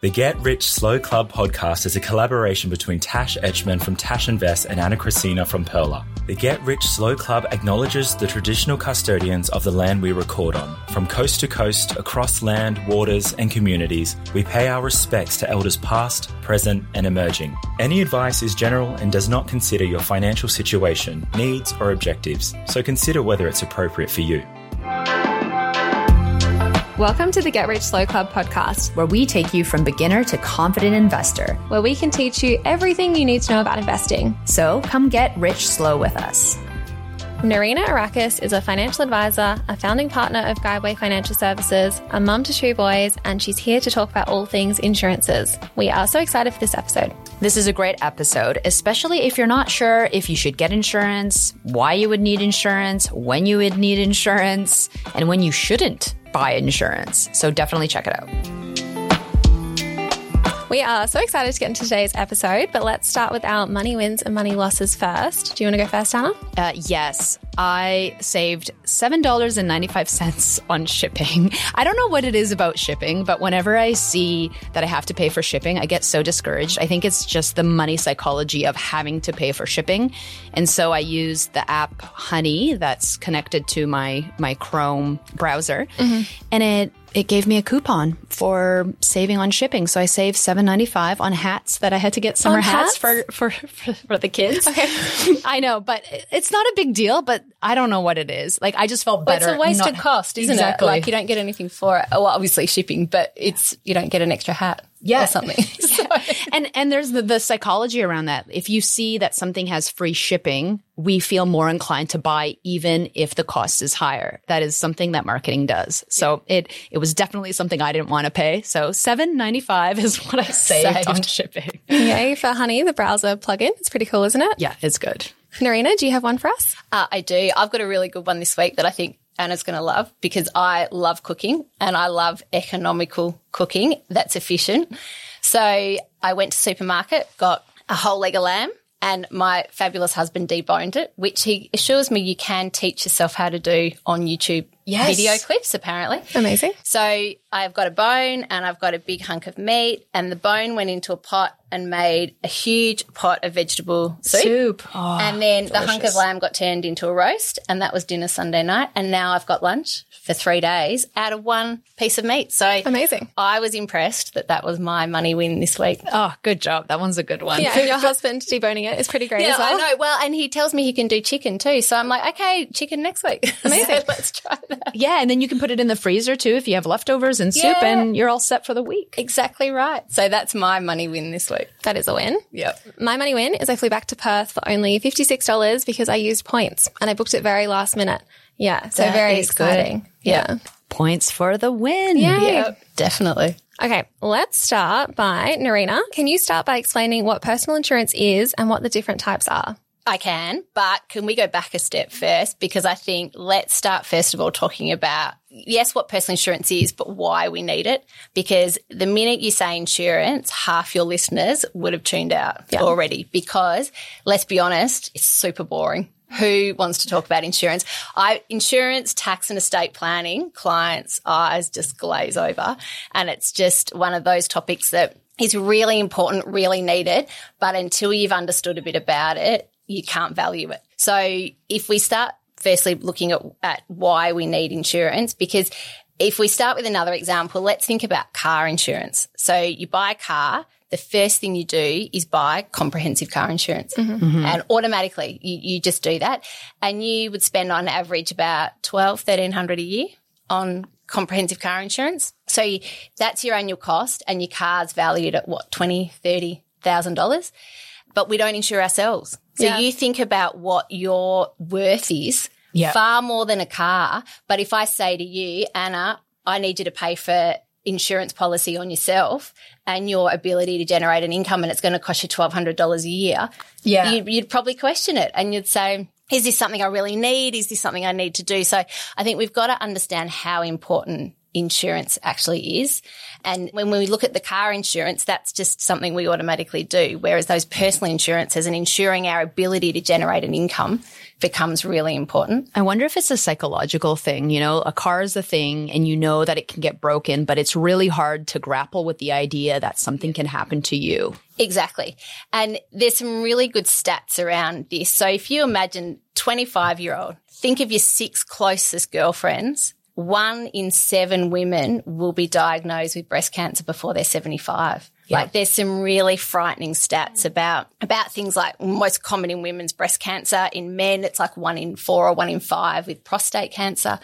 The Get Rich Slow Club podcast is a collaboration between Tash Etschmann from Tash Invest and Ana Kresina from Pearler. The Get Rich Slow Club acknowledges the traditional custodians of the land we record on. From coast to coast, across land, waters, and communities, we pay our respects to elders past, present, and emerging. Any advice is general and does not consider your financial situation, needs, or objectives, so consider whether it's appropriate for you. Welcome to the Get Rich Slow Club podcast, where we take you from beginner to confident investor. where we can teach you everything you need to know about investing. So come get rich slow with us. Nareena Aracas is a financial advisor, a founding partner of Guideway Financial Services, a mum to two boys, and she's here to talk about all things insurances. We are so excited for this episode. This is a great episode, especially if you're not sure if you should get insurance, why you would need insurance, when you would need insurance, and when you shouldn't buy insurance. So definitely check it out. We are so excited to get into today's episode, but let's start with our money wins and money losses first. Do you want to go first, Ana? Uh, yes, I saved $7.95 on shipping. I don't know what it is about shipping, but whenever I see that I have to pay for shipping, I get so discouraged. I think it's just the money psychology of having to pay for shipping. And so I use the app Honey that's connected to my, my Chrome browser. And it it gave me a coupon for saving on shipping. So I saved seven ninety five on hats that I had to get summer hats, hats? for, for, for the kids. Okay, I know, but it's not a big deal. But I don't know what it is. Like I just felt But better. it's a wasted not- cost, isn't exactly. it? Like you don't get anything for it. Well, obviously shipping, but it's you don't get an extra hat Yeah. or something. So- and and there's the, the psychology around that. If you see that something has free shipping, we feel more inclined to buy even if the cost is higher. That is something that marketing does. So it it was definitely something I didn't want to pay. So seven ninety five is what I saved, Saved. on shipping. Yay for Honey, the browser plugin. It's pretty cool, isn't it? Yeah, it's good. Nareena, do you have one for us? Uh, I do. I've got a really good one this week that I think Ana's going to love because I love cooking and I love economical cooking that's efficient. So I went to supermarket, got a whole leg of lamb and my fabulous husband deboned it, which he assures me you can teach yourself how to do on YouTube Yes. video clips apparently. Amazing. So I've got a bone and I've got a big hunk of meat, and the bone went into a pot and made a huge pot of vegetable soup. Oh, and then the hunk of lamb got turned into a roast, and that was dinner Sunday night. And now I've got lunch for three days out of one piece of meat. So Amazing. I was impressed that that was my money win this week. Oh, good job. That one's a good one. Yeah, and your husband deboning it is pretty great Yeah, as well. I know. Well, and he tells me he can do chicken too. So I'm like, okay, chicken next week. Amazing. let's try that. Yeah, and then you can put it in the freezer too if you have leftovers and soup, Yeah. and you're all set for the week. Exactly right. So that's my money win this week. That is a win. Yep. My money win is I flew back to Perth for only $56 because I used points and I booked it very last minute. Yeah, so That very is good. exciting. Yeah. Points for the win. Yay. Definitely. Okay, let's start by Nareena. Can you start by explaining what personal insurance is and what the different types are? I can, but can we go back a step first? Because I think let's start first of all talking about, yes, what personal insurance is, but why we need it. Because the minute you say insurance, half your listeners would have tuned out yeah. already because let's be honest, it's super boring. Who wants to talk about insurance? I, insurance, tax and estate planning, clients' eyes just glaze over. And it's just one of those topics that is really important, really needed. But until you've understood a bit about it, you can't value it. So if we start firstly looking at, at why we need insurance, because if we start with another example, let's think about car insurance. So you buy a car, the first thing you do is buy comprehensive car insurance. Mm-hmm. Mm-hmm. And automatically you, you just do that. And you would spend on average about 12, 1300 a year on comprehensive car insurance. So you, that's your annual cost and your car's valued at what, 20, 30,000 dollars. But we don't insure ourselves. So yeah. you think about what your worth is far more than a car. But if I say to you, Ana, I need you to pay for insurance policy on yourself and your ability to generate an income and it's going to cost you $1,200 a year, yeah. You'd, you'd probably question it and you'd say, is this something I really need? Is this something I need to do? So I think we've got to understand how important insurance actually is. And when we look at the car insurance, that's just something we automatically do. Whereas those personal insurances and ensuring our ability to generate an income becomes really important. I wonder if it's a psychological thing. You know, a car is a thing and you know that it can get broken, but it's really hard to grapple with the idea that something can happen to you. Exactly. And there's some really good stats around this. So if you imagine 25 year old, think of your six closest girlfriends one in seven women will be diagnosed with breast cancer before they're 75. Like there's some really frightening stats about, about things like most common in women's breast cancer. In men, it's like one in four or one in five with prostate cancer.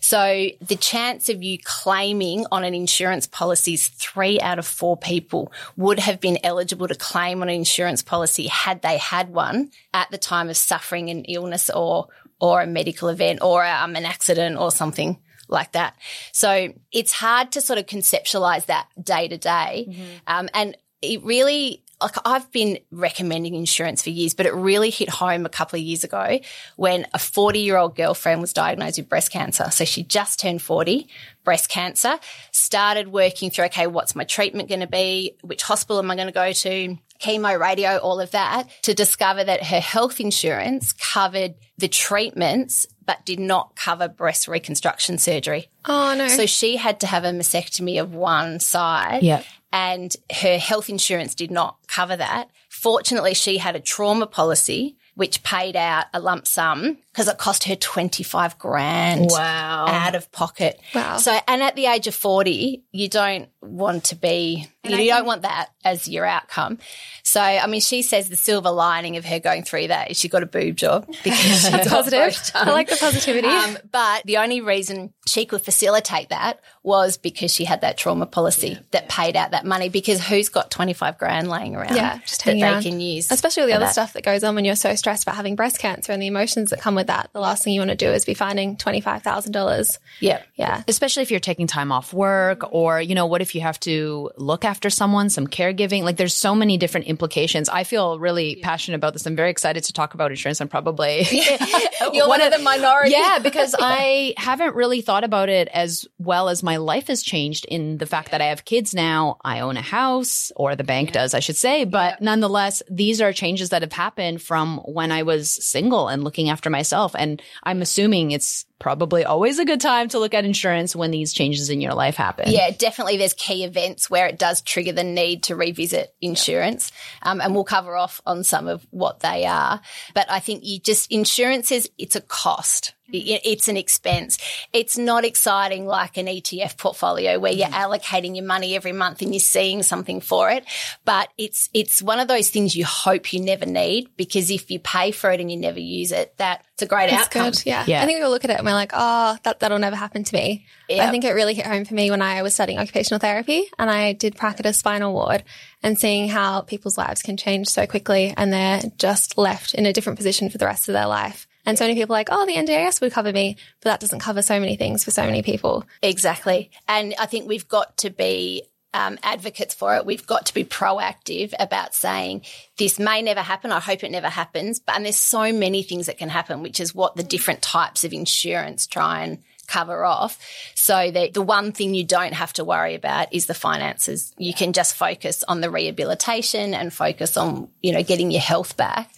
So the chance of you claiming on an insurance policy is three out of four people would have been eligible to claim on an insurance policy had they had one at the time of suffering an illness or, or a medical event or um, an accident or something like that. So it's hard to sort of conceptualize that day to day. Mm-hmm. Um, and it really, like I've been recommending insurance for years, but it really hit home a couple of years ago when a 40 year old girlfriend was diagnosed with breast cancer. So she just turned 40, breast cancer, started working through, okay, what's my treatment going to be? Which hospital am I going to go to? Chemo, radio, all of that to discover that her health insurance covered the treatments but did not cover breast reconstruction surgery. Oh no. So she had to have a mastectomy of one side. Yeah. And her health insurance did not cover that. Fortunately, she had a trauma policy which paid out a lump sum because it cost her 25 grand wow. out of pocket. Wow. So, and at the age of 40, you don't want to be, you, you don't want that as your outcome. So, I mean, she says the silver lining of her going through that is she got a boob job because she's positive. I like the positivity. Um, but the only reason she could facilitate that was because she had that trauma policy yeah. that paid out that money because who's got 25 grand laying around yeah, just that they around. can use. Especially with the other that. stuff that goes on when you're so stressed about having breast cancer and the emotions that come with that. The last thing you want to do is be finding $25,000. Yeah. Yeah. Especially if you're taking time off work or, you know, what if you have to look after someone, some caregiving? Like there's so many different implications. I feel really yeah. passionate about this. I'm very excited to talk about insurance. I'm probably one of the minority. Yeah, because I haven't really thought about it as well as my life has changed in the fact that I have kids now. I own a house or the bank yeah. does, I should say. But yeah. nonetheless, these are changes that have happened from when I was single and looking after myself. And I'm assuming it's probably always a good time to look at insurance when these changes in your life happen. Yeah, definitely. There's key events where it does trigger the need to revisit insurance. Um, and we'll cover off on some of what they are. But I think you just, insurance is, it's a cost. Mm-hmm. It's an expense. It's not exciting like an ETF portfolio where you're mm-hmm. allocating your money every month and you're seeing something for it. But it's, it's one of those things you hope you never need because if you pay for it and you never use it, that it's a great That's outcome. Good. Yeah. yeah. I think we'll look at it and we're like, oh, that, that'll never happen to me. Yep. I think it really hit home for me when I was studying occupational therapy and I did practice a spinal ward and seeing how people's lives can change so quickly and they're just left in a different position for the rest of their life. And so many people are like, oh, the NDIS would cover me, but that doesn't cover so many things for so many people. Exactly. And I think we've got to be um, advocates for it, we've got to be proactive about saying this may never happen. I hope it never happens. But and there's so many things that can happen, which is what the different types of insurance try and cover off. So that the one thing you don't have to worry about is the finances. You can just focus on the rehabilitation and focus on, you know, getting your health back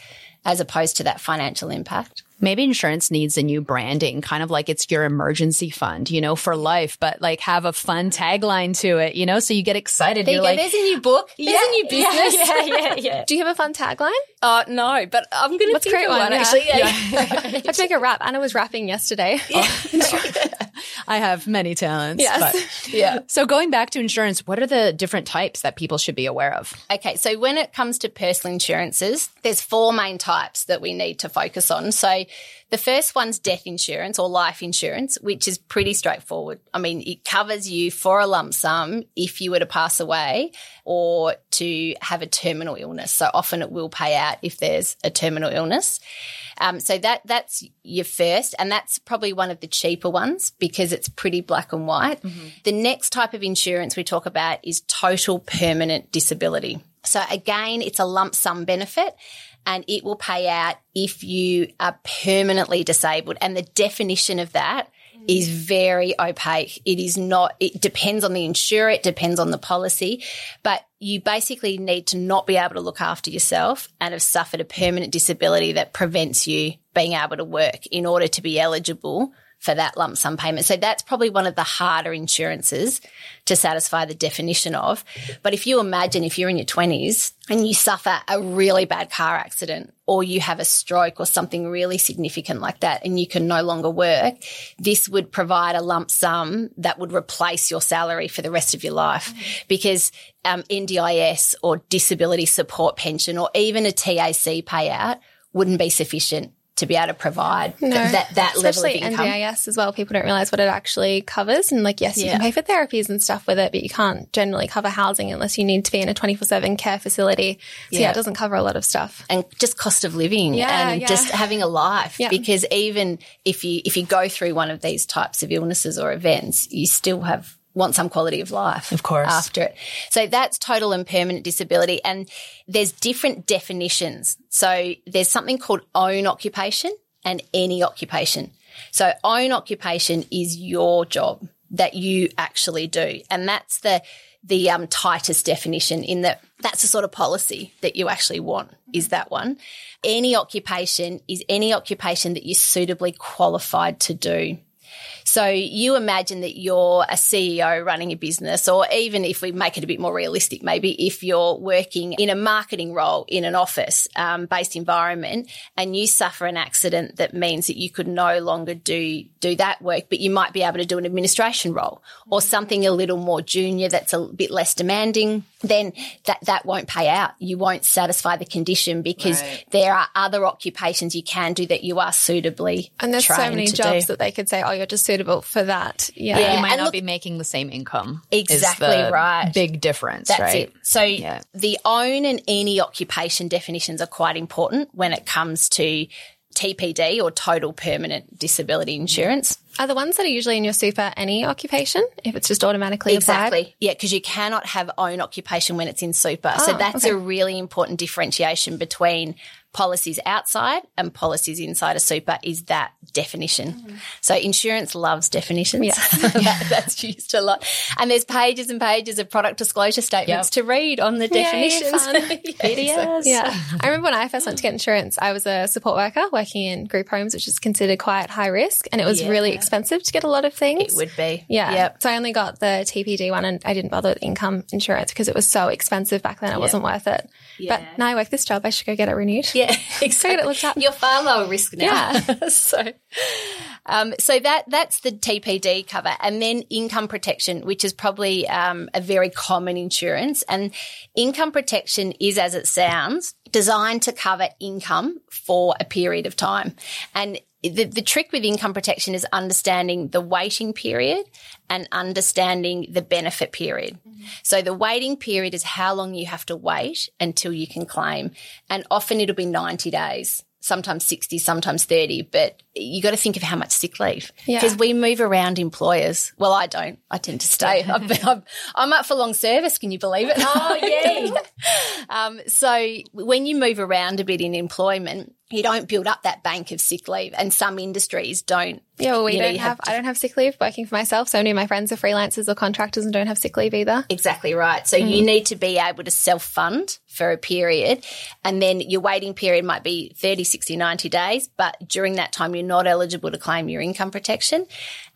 as opposed to that financial impact. Maybe insurance needs a new branding, kind of like it's your emergency fund, you know, for life, but like have a fun tagline to it, you know, so you get excited. There you You're go. like, There's a new book. There's Yeah, a new business. yeah, yeah, yeah. Do you have a fun tagline? Oh no, but I'm going to Let's think create one, one, yeah. actually. Yeah. I have to make a rap. Ana was rapping yesterday. I have many talents. Yes. but- yeah. So going back to insurance, what are the different types that people should be aware of? Okay, so when it comes to personal insurances, there's four main types that we need to focus on. So the first one's death insurance or life insurance, which is pretty straightforward. I mean, it covers you for a lump sum if you were to pass away or to have a terminal illness. So often it will pay out if there's a terminal illness. Um, so that that's your first, and that's probably one of the cheaper ones because it's pretty black and white. Mm-hmm. The next type of insurance we talk about is total permanent disability. So again, it's a lump sum benefit and it will pay out if you are permanently disabled. And the definition of that mm-hmm. is very opaque. It is not, it depends on the insurer, it depends on the policy, but you basically need to not be able to look after yourself and have suffered a permanent disability that prevents you being able to work in order to be eligible for that lump sum payment. So that's probably one of the harder insurances to satisfy the definition of. But if you imagine if you're in your 20s and you suffer a really bad car accident or you have a stroke or something really significant like that and you can no longer work, this would provide a lump sum that would replace your salary for the rest of your life because um, NDIS or disability support pension or even a TAC payout wouldn't be sufficient to be able to provide th- that, that level of Especially income. NDIS as well. People don't realize what it actually covers. And like, yes, you Yeah. can pay for therapies and stuff with it, but you can't generally cover housing unless you need to be in a 24 7 care facility. So yeah. Yeah. it doesn't cover a lot of stuff. and just cost of living Yeah, and just having a life because even if you if you go through one of these types of illnesses or events you still have want some quality of life Of course. after it so that's total and permanent disability and there's different definitions so there's something called own occupation and any occupation so own occupation is your job that you actually do and that's the the um, tightest definition in that that's the sort of policy that you actually want is that one. Any occupation is any occupation that you're suitably qualified to do. So you imagine that you're a CEO running a business, or even if we make it a bit more realistic, maybe if you're working in a marketing role in an office um, based environment and you suffer an accident that means that you could no longer do do that work, but you might be able to do an administration role or something a little more junior that's a bit less demanding, then that, that won't pay out. You won't satisfy the condition because there are other occupations you can do that you are suitably And there's so many jobs do. that they could say, oh, you're just suitable for that. Yeah. Yeah. You might and not look- be making the same income. is Exactly the right. Big difference, That's right? it. So Yeah. the own and any occupation definitions are quite important when it comes to TPD or total permanent disability insurance. Are the ones that are usually in your super any occupation if it's just automatically applied? Exactly. Yeah, because you cannot have own occupation when it's in super. so Oh, that's okay. a really important differentiation between policies outside and policies inside a super is that definition. Mm. So insurance loves definitions. Yeah. That- that's used a lot. And there's pages and pages of product disclosure statements to read on the definitions. fun. Yeah, Yeah. I remember when I first went to get insurance, I was a support worker working in group homes, which is considered quite high risk. And it was Yeah. really expensive to get a lot of things. It would be. Yeah. Yep. So I only got the TPD one and I didn't bother with income insurance because it was so expensive back then. It wasn't worth it. But now I work this job, I should go get it renewed. Yeah, Get exactly. it looked up. You're far lower risk now. Yeah. so, um, so that that's the TPD cover, and then income protection, which is probably um, a very common insurance. And income protection is, as it sounds, designed to cover income for a period of time. And the, the trick with income protection is understanding the waiting period and understanding the benefit period. So the waiting period is how long you have to wait until you can claim. And often it'll be 90 days, sometimes 60, sometimes 30, but you got to think of how much sick leave Yeah. because we move around employers. Well, I don't. I tend to stay. I've been, I'm, I'm up for long service. Can you believe it? Oh, yay. Um, so when you move around a bit in employment, you don't build up that bank of sick leave, and some industries don't. Yeah, well, we don't you have, to- I don't have sick leave working for myself. So many of my friends are freelancers or contractors and don't have sick leave either. Exactly right. So you need to be able to self fund for a period, and then your waiting period might be 30, 60, 90 days. But during that time, you're not eligible to claim your income protection.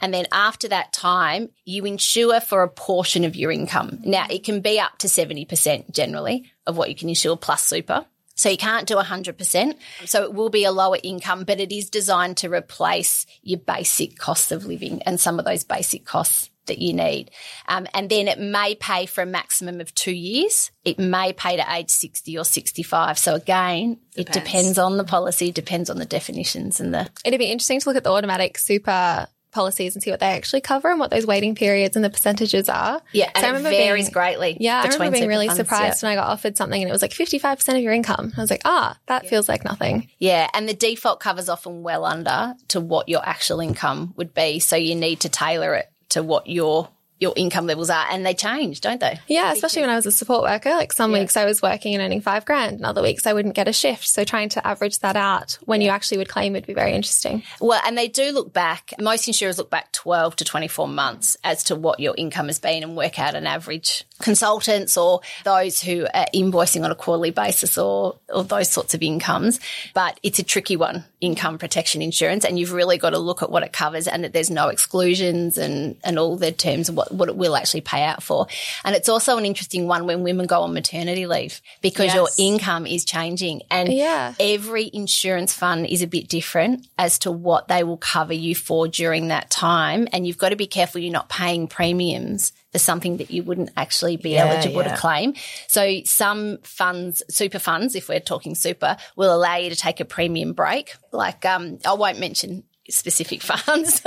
And then after that time, you insure for a portion of your income. Now, it can be up to 70% generally of what you can insure plus super. So you can't do 100%. So it will be a lower income, but it is designed to replace your basic costs of living and some of those basic costs that you need. Um, and then it may pay for a maximum of two years. It may pay to age 60 or 65. So again, it depends on the policy, depends on the definitions and the, It'd be interesting to look at the automatic super policies and see what they actually cover and what those waiting periods and the percentages are. yeah, So I it varies being- greatly. Yeah, I remember being really funds, surprised yeah. when I got offered something and it was like 55% of your income. I was like, ah, that feels like nothing. Yeah, and the default cover's often well under to what your actual income would be. So you need to tailor it to what your your income levels are, and they change, don't they? Yeah, especially when I was a support worker. Like some weeks I was working and earning five grand, and other weeks I wouldn't get a shift. So trying to average that out when you actually would claim would be very interesting. Well, and they do look back. Most insurers look back 12 to 24 months as to what your income has been and work out an average. Consultants or those who are invoicing on a quarterly basis or, or those sorts of incomes. But it's a tricky one, income protection insurance. And you've really got to look at what it covers and that there's no exclusions and, and all the terms of what, what it will actually pay out for. And it's also an interesting one when women go on maternity leave because your income is changing. And Yeah. every insurance fund is a bit different as to what they will cover you for during that time. And you've got to be careful you're not paying premiums for something that you wouldn't actually be Yeah, eligible yeah. to claim. So some funds, super funds, if we're talking super, will allow you to take a premium break. Like, um, I won't mention specific funds,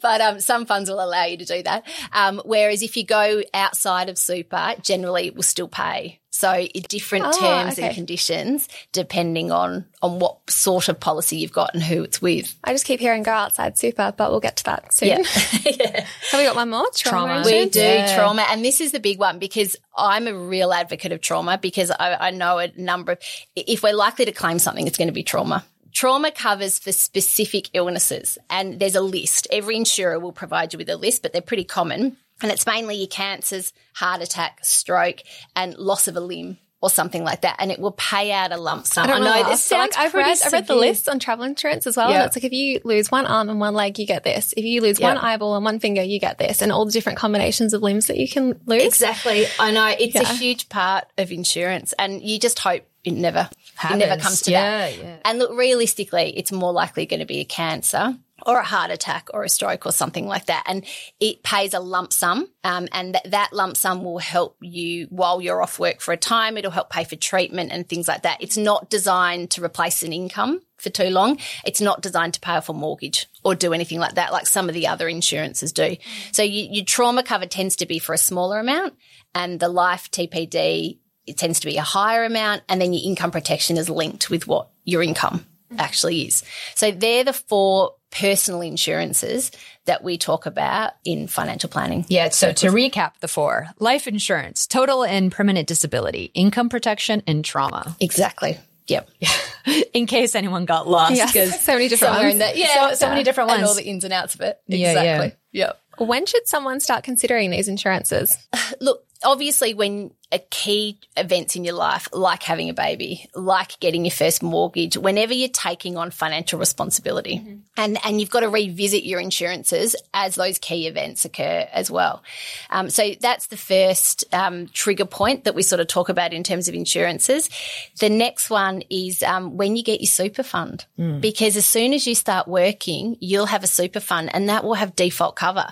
but um, some funds will allow you to do that. Um, whereas if you go outside of super, generally it will still pay. So different Oh, terms okay. and conditions depending on on what sort of policy you've got and who it's with. I just keep hearing go outside super, but we'll get to that soon. Yeah. Have we got one more? Trauma. We do Yeah. trauma, and this is the big one because I'm a real advocate of trauma because I, I know a number of. If we're likely to claim something, it's going to be trauma. Trauma covers for specific illnesses, and there's a list. Every insurer will provide you with a list, but they're pretty common, and it's mainly your cancers, heart attack, stroke, and loss of a limb. Or something like that, and it will pay out a lump sum. I don't know. know this sounds I've read, I've read the list on travel insurance as well. Yeah. And it's like if you lose one arm and one leg, you get this. If you lose Yeah. one eyeball and one finger, you get this, and all the different combinations of limbs that you can lose. Exactly. I know it's a huge part of insurance and you just hope it never it never comes to Yeah, that. yeah. And look, realistically, it's more likely going to be a cancer or a heart attack or a stroke or something like that. And it pays a lump sum. Um, and that that lump sum will help you while you're off work for a time. It'll help pay for treatment and things like that. It's not designed to replace an income for too long. It's not designed to pay off a mortgage or do anything like that, like some of the other insurances do. So you, your trauma cover tends to be for a smaller amount and the life TPD, it tends to be a higher amount. And then your income protection is linked with what your income actually is. So they're the four personal insurances that we talk about in financial planning. Yeah. So to recap the four life insurance, total and permanent disability, income protection, and trauma. Exactly. Yep. In case anyone got lost. Yes, 'cause- so many different ones. in there. Yeah. So- so many different And ones. all the ins and outs of it. Yeah, yeah. Yep. When should someone start considering these insurances? Look, obviously, when a key events in your life, like having a baby, like getting your first mortgage, whenever you're taking on financial responsibility, and and you've got to revisit your insurances as those key events occur as well. Um, so that's the first um, trigger point that we sort of talk about in terms of insurances. The next one is um, when you get your super fund, because as soon as you start working, you'll have a super fund, and that will have default cover.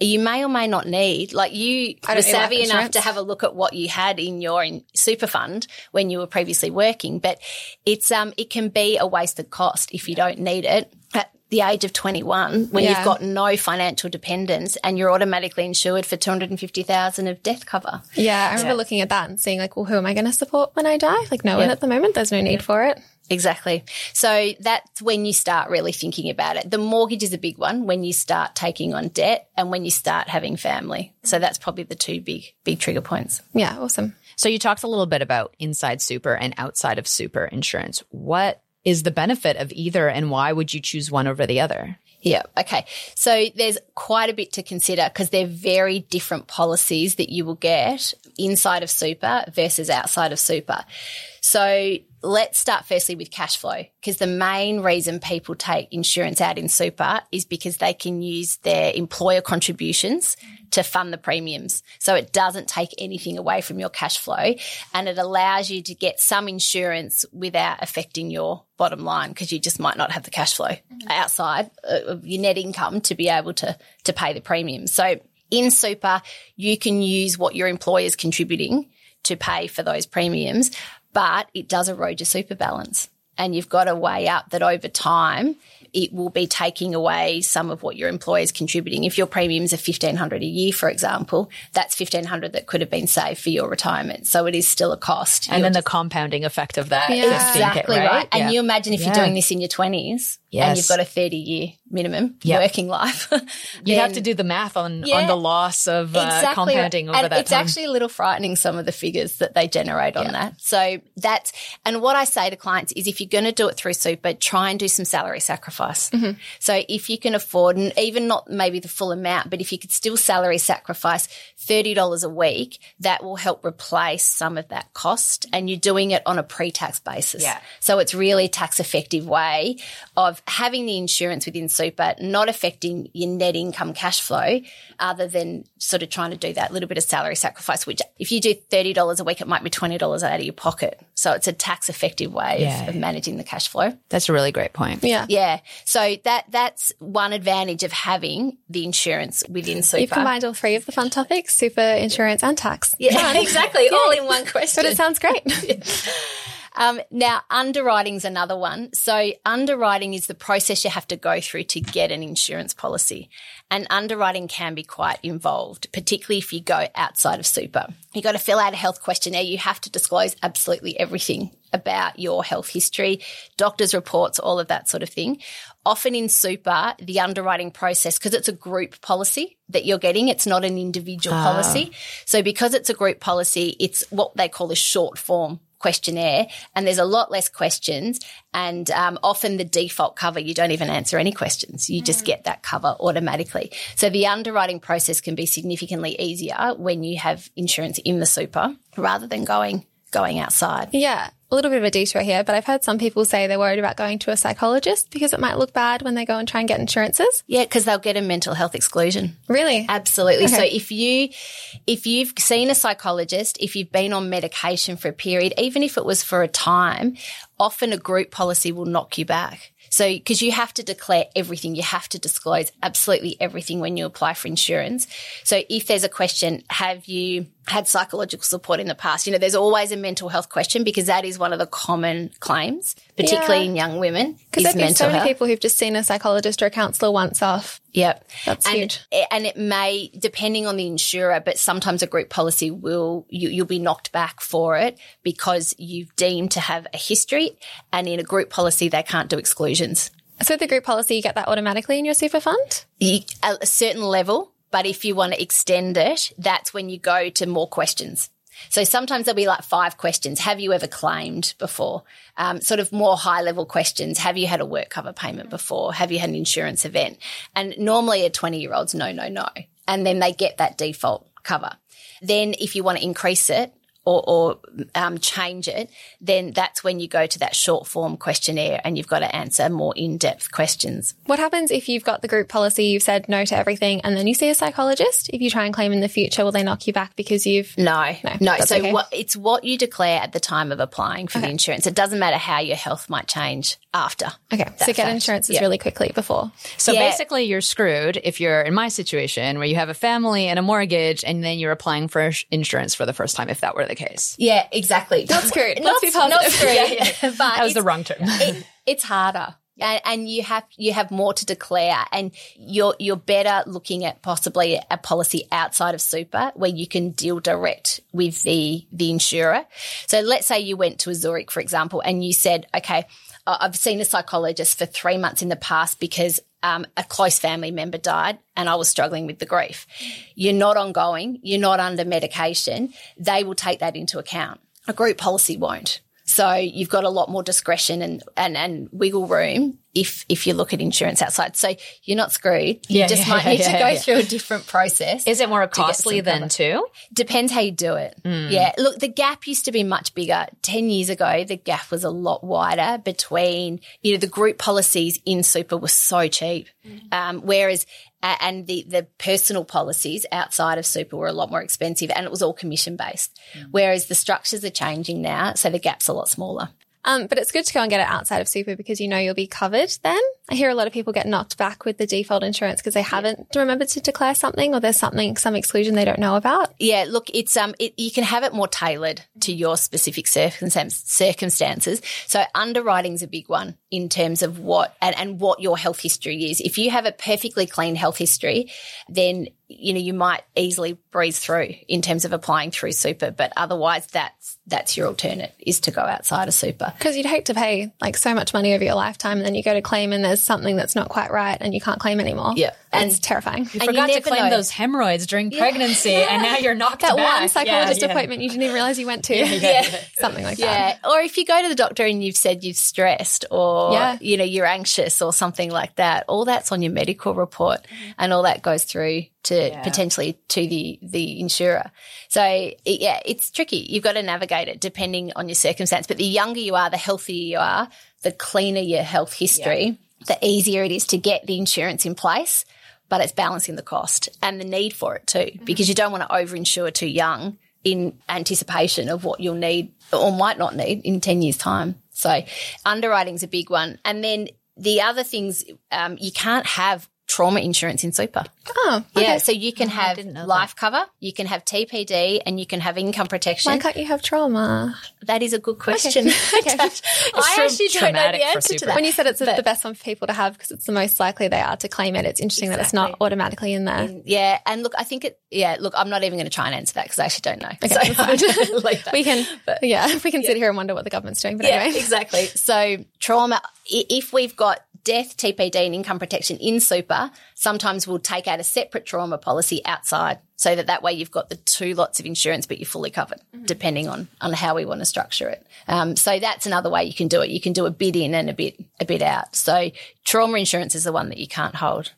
You may or may not need, like you I were don't need life savvy enough. To have a look at what you had in your in super fund when you were previously working, but it's um it can be a wasted cost if you don't need it at the age of 21 when Yeah. you've got no financial dependence and you're automatically insured for 250,000 of death cover. Yeah, I remember looking at that and seeing like, well, who am I going to support when I die? Like no one at the moment. There's no need for it. Exactly. So that's when you start really thinking about it. The mortgage is a big one when you start taking on debt and when you start having family. So that's probably the two big, big trigger points. Yeah, awesome. So you talked a little bit about inside super and outside of super insurance. What is the benefit of either and why would you choose one over the other? Yeah. Okay. So there's quite a bit to consider because they're very different policies that you will get inside of super versus outside of super. So let's start firstly with cash flow because the main reason people take insurance out in super is because they can use their employer contributions to fund the premiums. So it doesn't take anything away from your cash flow and it allows you to get some insurance without affecting your bottom line because you just might not have the cash flow mm-hmm. outside of your net income to be able to to pay the premiums. So in super, you can use what your employer is contributing to pay for those premiums, but it does erode your super balance. And you've got to weigh up that over time, it will be taking away some of what your employer is contributing. If your premiums are fifteen hundred a year, for example, that's fifteen hundred that could have been saved for your retirement. So it is still a cost. And You're then the compounding effect of that. Yeah. Exactly it, right. right. And you imagine if you're doing this in your twenties Yes. and you've got a thirty year minimum Yep. working life. You'd have to do the math on, on the loss of uh, compounding over and that it's time. actually a little frightening some of the figures that they generate on that. So that's and what I say to clients is if you're going to do it through super, try and do some salary sacrifice. Mm-hmm. So if you can afford, and even not maybe the full amount, but if you could still salary sacrifice thirty dollars a week, that will help replace some of that cost. And you're doing it on a pre-tax basis. Yeah. So it's really a tax effective way of having the insurance within super, not affecting your net income cash flow, other than sort of trying to do that little bit of salary sacrifice, which if you do $30 a week, it might be $20 out of your pocket. So it's a tax effective way Yeah. of, of managing the cash flow. That's a really great point. Yeah. Yeah. So that that's one advantage of having the insurance within super. You've combined all three of the fun topics super, insurance, and tax. yeah, exactly. All in one question. But it sounds great. Um, now, underwriting's another one. So, underwriting is the process you have to go through to get an insurance policy. And underwriting can be quite involved, particularly if you go outside of super. You've got to fill out a health questionnaire. You have to disclose absolutely everything about your health history, doctor's reports, all of that sort of thing. Often in super, the underwriting process, because it's a group policy that you're getting, it's not an individual policy. So because it's a group policy, it's what they call a short form questionnaire and there's a lot less questions and um, often the default cover you don't even answer any questions. You just get that cover automatically. So the underwriting process can be significantly easier when you have insurance in the super rather than going going outside yeah. A little bit of a detour here, but I've heard some people say they're worried about going to a psychologist because it might look bad when they go and try and get insurances. yeah because they'll get a mental health exclusion Really? Absolutely. So if you if you've seen a psychologist, if you've been on medication for a period, even if it was for a time, often a group policy will knock you back. So because you have to declare everything, you have to disclose absolutely everything when you apply for insurance. So if there's a question, have you had psychological support in the past? You know, there's always a mental health question because that is one of the common claims, particularly Yeah. in young women, Because been so many health. people who've just seen a psychologist or a counsellor once off. Yep. That's and, huge. And it may, depending on the insurer, but sometimes a group policy will, you, you'll be knocked back for it because you've deemed to have a history. And in a group policy, they can't do exclusions. So the group policy, you get that automatically in your super fund? You, a certain level, but if you want to extend it, that's when you go to more questions. So sometimes there'll be like five questions. Have you ever claimed before? Um, sort of more high level questions. Have you had a work cover payment before? Have you had an insurance event? And normally a 20 year old's no, no, no. And then they get that default cover. Then if you want to increase it, or, or um, change it, then that's when you go to that short form questionnaire and you've got to answer more in depth questions. What happens if you've got the group policy, you've said no to everything, and then you see a psychologist? If you try and claim in the future, will they knock you back because you've. No, No, no. So okay. what, it's what you declare at the time of applying for the insurance. It doesn't matter how your health might change after. Okay, so get fact. insurances Yeah. really quickly before. So Yeah. basically, you're screwed if you're in my situation where you have a family and a mortgage, and then you're applying for insurance for the first time. If that were the case, Yeah, exactly. Not screwed. Not, Let's not screwed. Yeah, but that was the wrong term. it, it's harder. and, and you have you have more to declare, and you're you're better looking at possibly a policy outside of super where you can deal direct with the the insurer. So let's say you went to a Zurich, for example, and you said, okay, I've seen a psychologist for three months in the past because um, a close family member died and I was struggling with the grief. You're not ongoing, you're not under medication. They will take that into account. A group policy won't. So you've got a lot more discretion and, and, and wiggle room if if you look at insurance outside. So you're not screwed. You Yeah, just yeah, might yeah, need to go through a different process. Is it more costly some then too? Depends how you do it. Hmm. Yeah. Look, the gap used to be much bigger. 10 years ago, the gap was a lot wider between, you know, the group policies in super were so cheap. Hmm. Um, whereas, and the, the personal policies outside of super were a lot more expensive and it was all commission based. Hmm. Whereas the structures are changing now. So the gap's a lot smaller. Um, but it's good to go and get it outside of super because you know you'll be covered then. I hear a lot of people get knocked back with the default insurance because they haven't remembered to declare something or there's something, some exclusion they don't know about. Yeah, look, it's um, it, you can have it more tailored to your specific circumstance, circumstances. So underwriting's a big one in terms of what and, and what your health history is. If you have a perfectly clean health history, then you know you might easily breeze through in terms of applying through super. But otherwise, that's that's your alternate is to go outside of super. Because you'd hate to pay like so much money over your lifetime and then you go to claim and there's something that's not quite right and you can't claim anymore. Yeah. And it's terrifying. And Forgot you to never claim know. those hemorrhoids during pregnancy, and now you're knocked that back. one psychologist Yeah, yeah. appointment you didn't even realize you went to. Something like that. Yeah. Or if you go to the doctor and you've said you've stressed or, Yeah. you know, you're anxious or something like that, all that's on your medical report mm-hmm. and all that goes through to potentially to the, the insurer. So it, yeah, it's tricky. You've got to navigate it depending on your circumstance. But the younger you are, the healthier you are, the cleaner your health history, the easier it is to get the insurance in place. But it's balancing the cost and the need for it too, because you don't want to overinsure too young in anticipation of what you'll need or might not need in 10 years' time. So underwriting's a big one. And then the other things, um, you can't have trauma insurance in super. Oh, Yeah. So you can oh, have didn't that. life cover, you can have TPD, and you can have income protection. why can't you have trauma? that is a good question. Okay. I true- actually don't know the answer to that. When you said it's the best one for people to have because it's the most likely they are to claim it, it's interesting that it's not automatically in there. yeah. And look, I think it, yeah, look, I'm not even going to try and answer that because I actually don't know. Okay, So that's fine. leave that. we can, yeah, we can sit here and wonder what the government's doing. But Yeah, anyway, exactly. So trauma, if we've got death, TPD and income protection in super, sometimes we'll take out a separate trauma policy outside so that that way you've got the two lots of insurance, but you're fully covered depending on, on how we want to structure it. Um, so that's another way you can do it. You can do a bit in and a bit, a bit out. So trauma insurance is the one that you can't hold.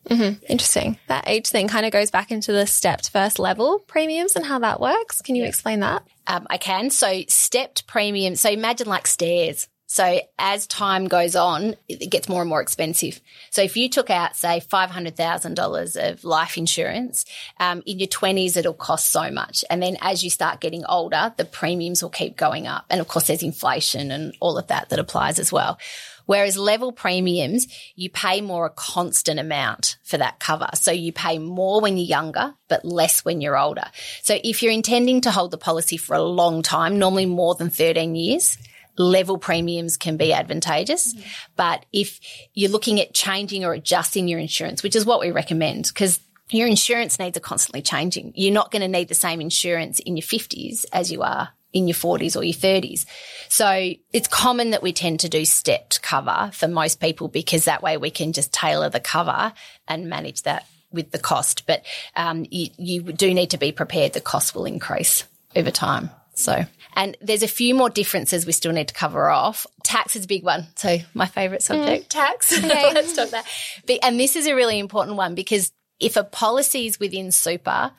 interesting. That age thing kind of goes back into the stepped first level premiums and how that works. Can you explain that? Um, I can. So stepped premium. So imagine like stairs. So as time goes on, it gets more and more expensive. So if you took out, say, five hundred thousand dollars of life insurance, um, in your twenties, it'll cost so much, and then as you start getting older, the premiums will keep going up, and of course, there's inflation and all of that that applies as well. Whereas level premiums, you pay more a constant amount for that cover. So you pay more when you're younger, but less when you're older. So if you're intending to hold the policy for a long time, normally more than 13 years, level premiums can be advantageous. But if you're looking at changing or adjusting your insurance, which is what we recommend, because your insurance needs are constantly changing. You're not going to need the same insurance in your 50s as you are in your 40s or your 30s. So it's common that we tend to do stepped cover for most people because that way we can just tailor the cover and manage that with the cost. But um, you, you do need to be prepared the cost will increase over time. So, and there's a few more differences we still need to cover off. Tax is a big one. So my favorite subject, mm, tax. Let's talk that. But- And this is a really important one because if a policy is within super,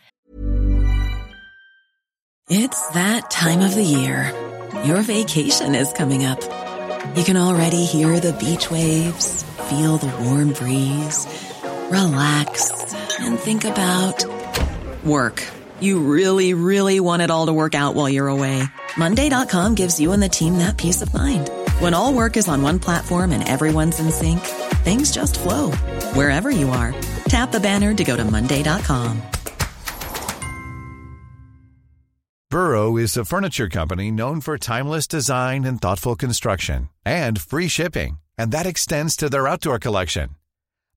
It's that time of the year. Your vacation is coming up. You can already hear the beach waves, feel the warm breeze, relax, and think about work. You really, really want it all to work out while you're away. Monday.com gives you and the team that peace of mind. When all work is on one platform and everyone's in sync, things just flow wherever you are. Tap the banner to go to Monday.com. Burrow is a furniture company known for timeless design and thoughtful construction and free shipping, and that extends to their outdoor collection.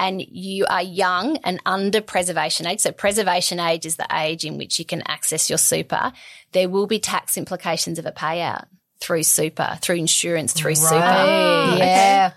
And you are young and under preservation age, so preservation age is the age in which you can access your super, there will be tax implications of a payout through super, through insurance, through super. Yeah.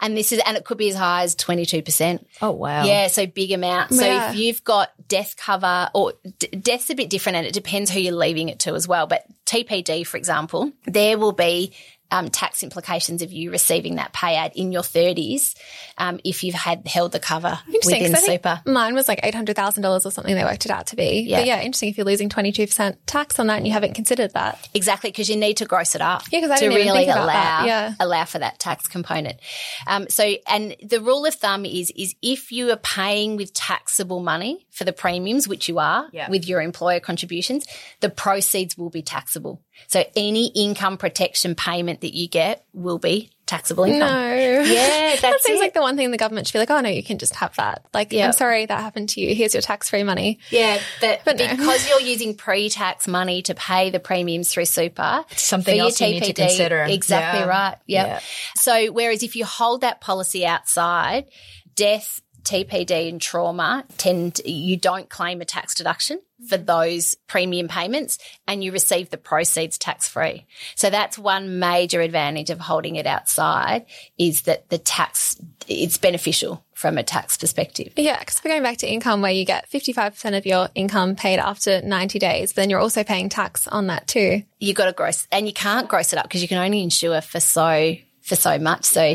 And this is, and it could be as high as 22%. Oh, wow. Yeah. So big amount. So if you've got death cover or d- death's a bit different and it depends who you're leaving it to as well. But TPD, for example, there will be um, tax implications of you receiving that payout in your 30s um, if you've had held the cover Interesting, within 'cause I think super. Mine was like eight hundred thousand dollars or something. They worked it out to be. Yeah. But yeah, interesting. If you're losing twenty two percent tax on that and you haven't considered that. Exactly, because you need to gross it up Yeah, 'cause I to didn't even really think about allow that, yeah. allow for that tax component. Um, so, and the rule of thumb is is if you are paying with taxable money for the premiums, which you are Yeah. with your employer contributions, the proceeds will be taxable. So, any income protection payment that you get will be taxable income. No. Yeah, that seems it. like the one thing the government should be like, oh no, you can just have that. Like, Yeah. I'm sorry that happened to you. Here's your tax free money. Yeah, but, But no. because you're using pre-tax money to pay the premiums through super, something for your else you need to consider. Exactly Yeah. right. Yep. Yeah. So whereas if you hold that policy outside, death, TPD, and trauma tend you don't claim a tax deduction for mm-hmm. those premium payments, and you receive the proceeds tax free. So that's one major advantage of holding it outside is that the tax it's beneficial from a tax perspective. Yeah, because we're going back to income where you get 55% of your income paid after 90 days, then you're also paying tax on that too. you got to gross and you can't gross it up because you can only insure for so for so much so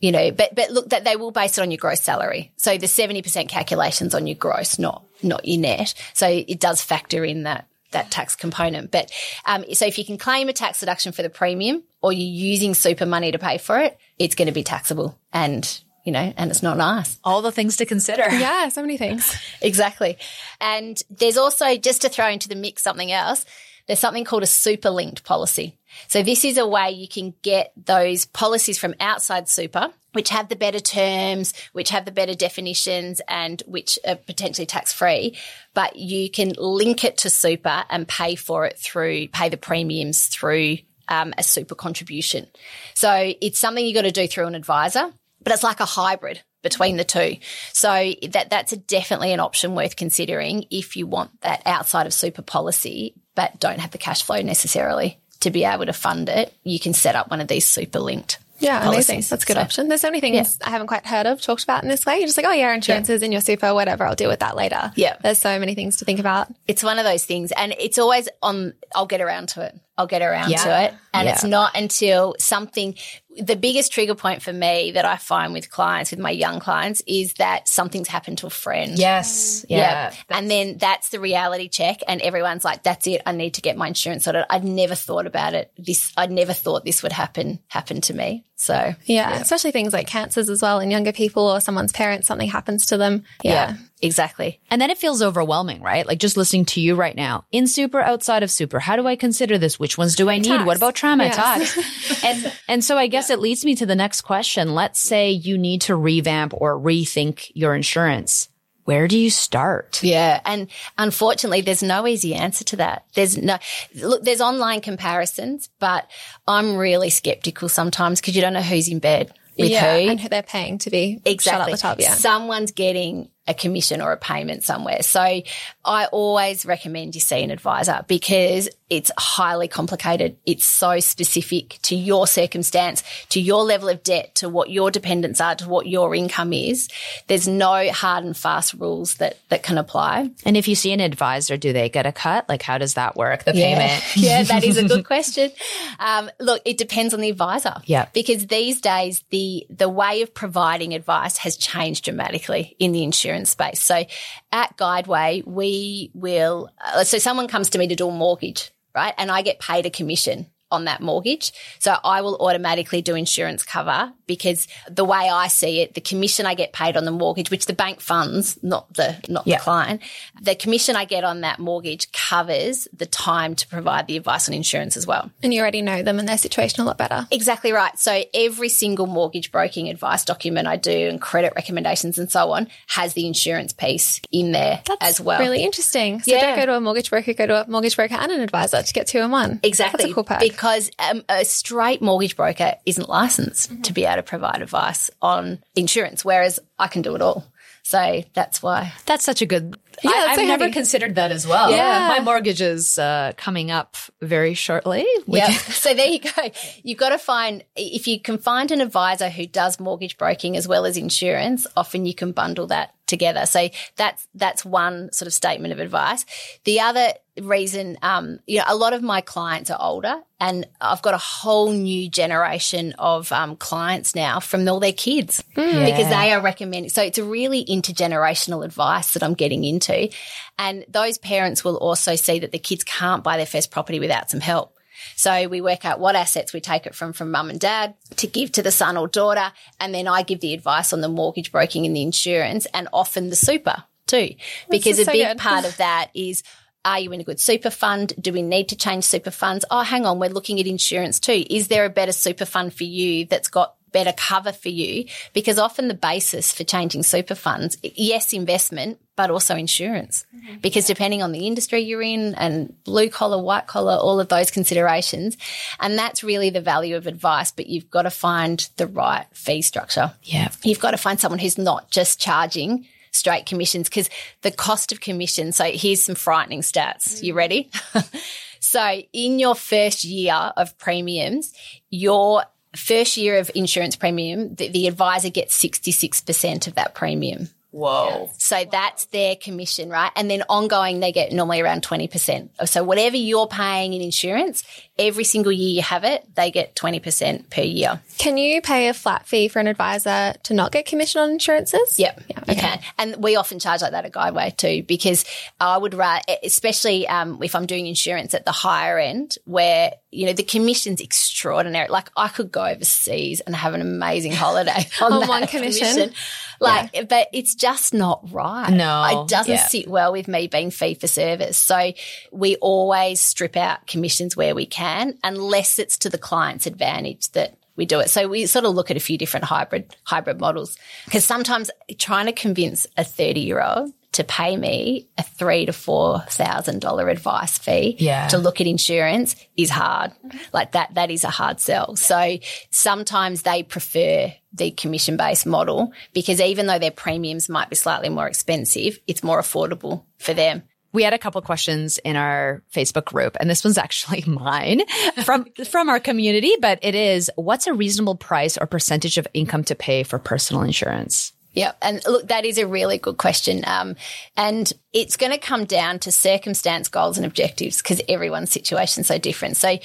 you know but but look that they will base it on your gross salary so the 70% calculations on your gross not not your net so it does factor in that that tax component but um, so if you can claim a tax deduction for the premium or you're using super money to pay for it it's going to be taxable and you know and it's not nice All the things to consider. Yeah, so many things. Exactly. And there's also, just to throw into the mix something else, there's something called a super linked policy. So this is a way you can get those policies from outside super, which have the better terms, which have the better definitions and which are potentially tax free, but you can link it to super and pay for it through, pay the premiums through um, a super contribution. So it's something you've got to do through an advisor, but it's like a hybrid between the two. So that that's definitely an option worth considering if you want that outside of super policy, but don't have the cash flow necessarily to be able to fund it. You can set up one of these super linked. Yeah, amazing. That's a good So- option. There's so many things I haven't quite heard of talked about in this way. You're just like, oh yeah, insurance is in your super, whatever. I'll deal with that later. Yeah. There's so many things to think about. It's one of those things, and it's always on. I'll get around to it. I'll get around Yeah. to it, and Yeah. it's not until something. The biggest trigger point for me that I find with clients, with my young clients, is that something's happened to a friend. Yes. Mm. Yeah. And then that's the reality check. And everyone's like, that's it. I need to get my insurance sorted. I'd never thought about it. This, I'd never thought this would happen, happen to me. So Yeah, especially things like cancers as well in younger people or someone's parents, something happens to them. Yeah. Exactly. And then it feels overwhelming, right? Like just listening to you right now. In super, outside of super, how do I consider this? Which ones do I need? Tax. What about trauma Yes. tax? and and so I guess it leads me to the next question. Let's say you need to revamp or rethink your insurance. Where do you start? Yeah. And unfortunately, there's no easy answer to that. There's no, look, there's online comparisons, but I'm really skeptical sometimes because you don't know who's in bed with yeah, who. and who they're paying to be Exactly. shut up the top. Yeah. Someone's getting a commission or a payment somewhere. So I always recommend you see an advisor because it's highly complicated. It's so specific to your circumstance, to your level of debt, to what your dependents are, to what your income is. There's no hard and fast rules that, that can apply. And if you see an advisor, do they get a cut? Like how does that work? The payment? yeah, that is a good question. Um, look, it depends on the advisor. Yeah. Because these days the the way of providing advice has changed dramatically in the insurance space. So at Guideway, we will uh, so someone comes to me to do a mortgage, right? And I get paid a commission on that mortgage. So I will automatically do insurance cover because the way I see it, the commission I get paid on the mortgage, which the bank funds, not the not yeah. the client, the commission I get on that mortgage covers the time to provide the advice on insurance as well. And you already know them and their situation a lot better. Exactly right. So every single mortgage broking advice document I do and credit recommendations and so on has the insurance piece in there That's as well. Really interesting. So yeah. don't go to a mortgage broker, go to a mortgage broker and an advisor to get two in one. Exactly. That's a cool perk. Because um, a straight mortgage broker isn't licensed mm-hmm. to be able to provide advice on insurance, whereas I can do it all. So that's why. That's such a good. Yeah, I, have so never considered that as well. Yeah. My mortgage is uh, coming up very shortly. Yeah. so there you go. You've got to find, if you can find an advisor who does mortgage broking as well as insurance, often you can bundle that together. So that's that's one sort of statement of advice. The other reason, um, you know, a lot of my clients are older, and I've got a whole new generation of um, clients now from all their kids mm. because they are recommending. So it's a really intergenerational advice that I'm getting into, and those parents will also see that the kids can't buy their first property without some help. So we work out what assets we take it from from mum and dad to give to the son or daughter. And then I give the advice on the mortgage broking and the insurance and often the super too, because a so big good. part of that is are you in a good super fund? Do we need to change super funds? Oh, hang on, we're looking at insurance too. Is there a better super fund for you that's got better cover for you because often the basis for changing super funds, yes, investment, but also insurance. Mm-hmm. Because depending on the industry you're in and blue collar, white collar, all of those considerations. And that's really the value of advice, but you've got to find the right fee structure. Yeah. You've got to find someone who's not just charging straight commissions because the cost of commission. So here's some frightening stats. Mm-hmm. You ready? so in your first year of premiums, your first year of insurance premium, the, the advisor gets 66% of that premium. Whoa. So that's their commission, right? And then ongoing, they get normally around 20%. So whatever you're paying in insurance, every single year you have it, they get 20% per year. Can you pay a flat fee for an advisor to not get commission on insurances? Yep, yeah, okay. you can. And we often charge like that at Guideway too, because I would rather, especially um, if I'm doing insurance at the higher end where, you know, the commission's extraordinary. Like I could go overseas and have an amazing holiday on, on one commission. commission. Like, yeah. but it's just not right. No. It doesn't yeah. sit well with me being fee for service. So we always strip out commissions where we can can, unless it's to the client's advantage that we do it. So we sort of look at a few different hybrid hybrid models because sometimes trying to convince a 30 year old to pay me a three to four thousand dollar advice fee yeah. to look at insurance is hard. Like that, that is a hard sell. So sometimes they prefer the commission based model because even though their premiums might be slightly more expensive, it's more affordable for them we had a couple questions in our Facebook group, and this one's actually mine from from our community, but it is what's a reasonable price or percentage of income to pay for personal insurance? Yeah, and look, that is a really good question, um, and it's going to come down to circumstance, goals, and objectives because everyone's situation is so different. So,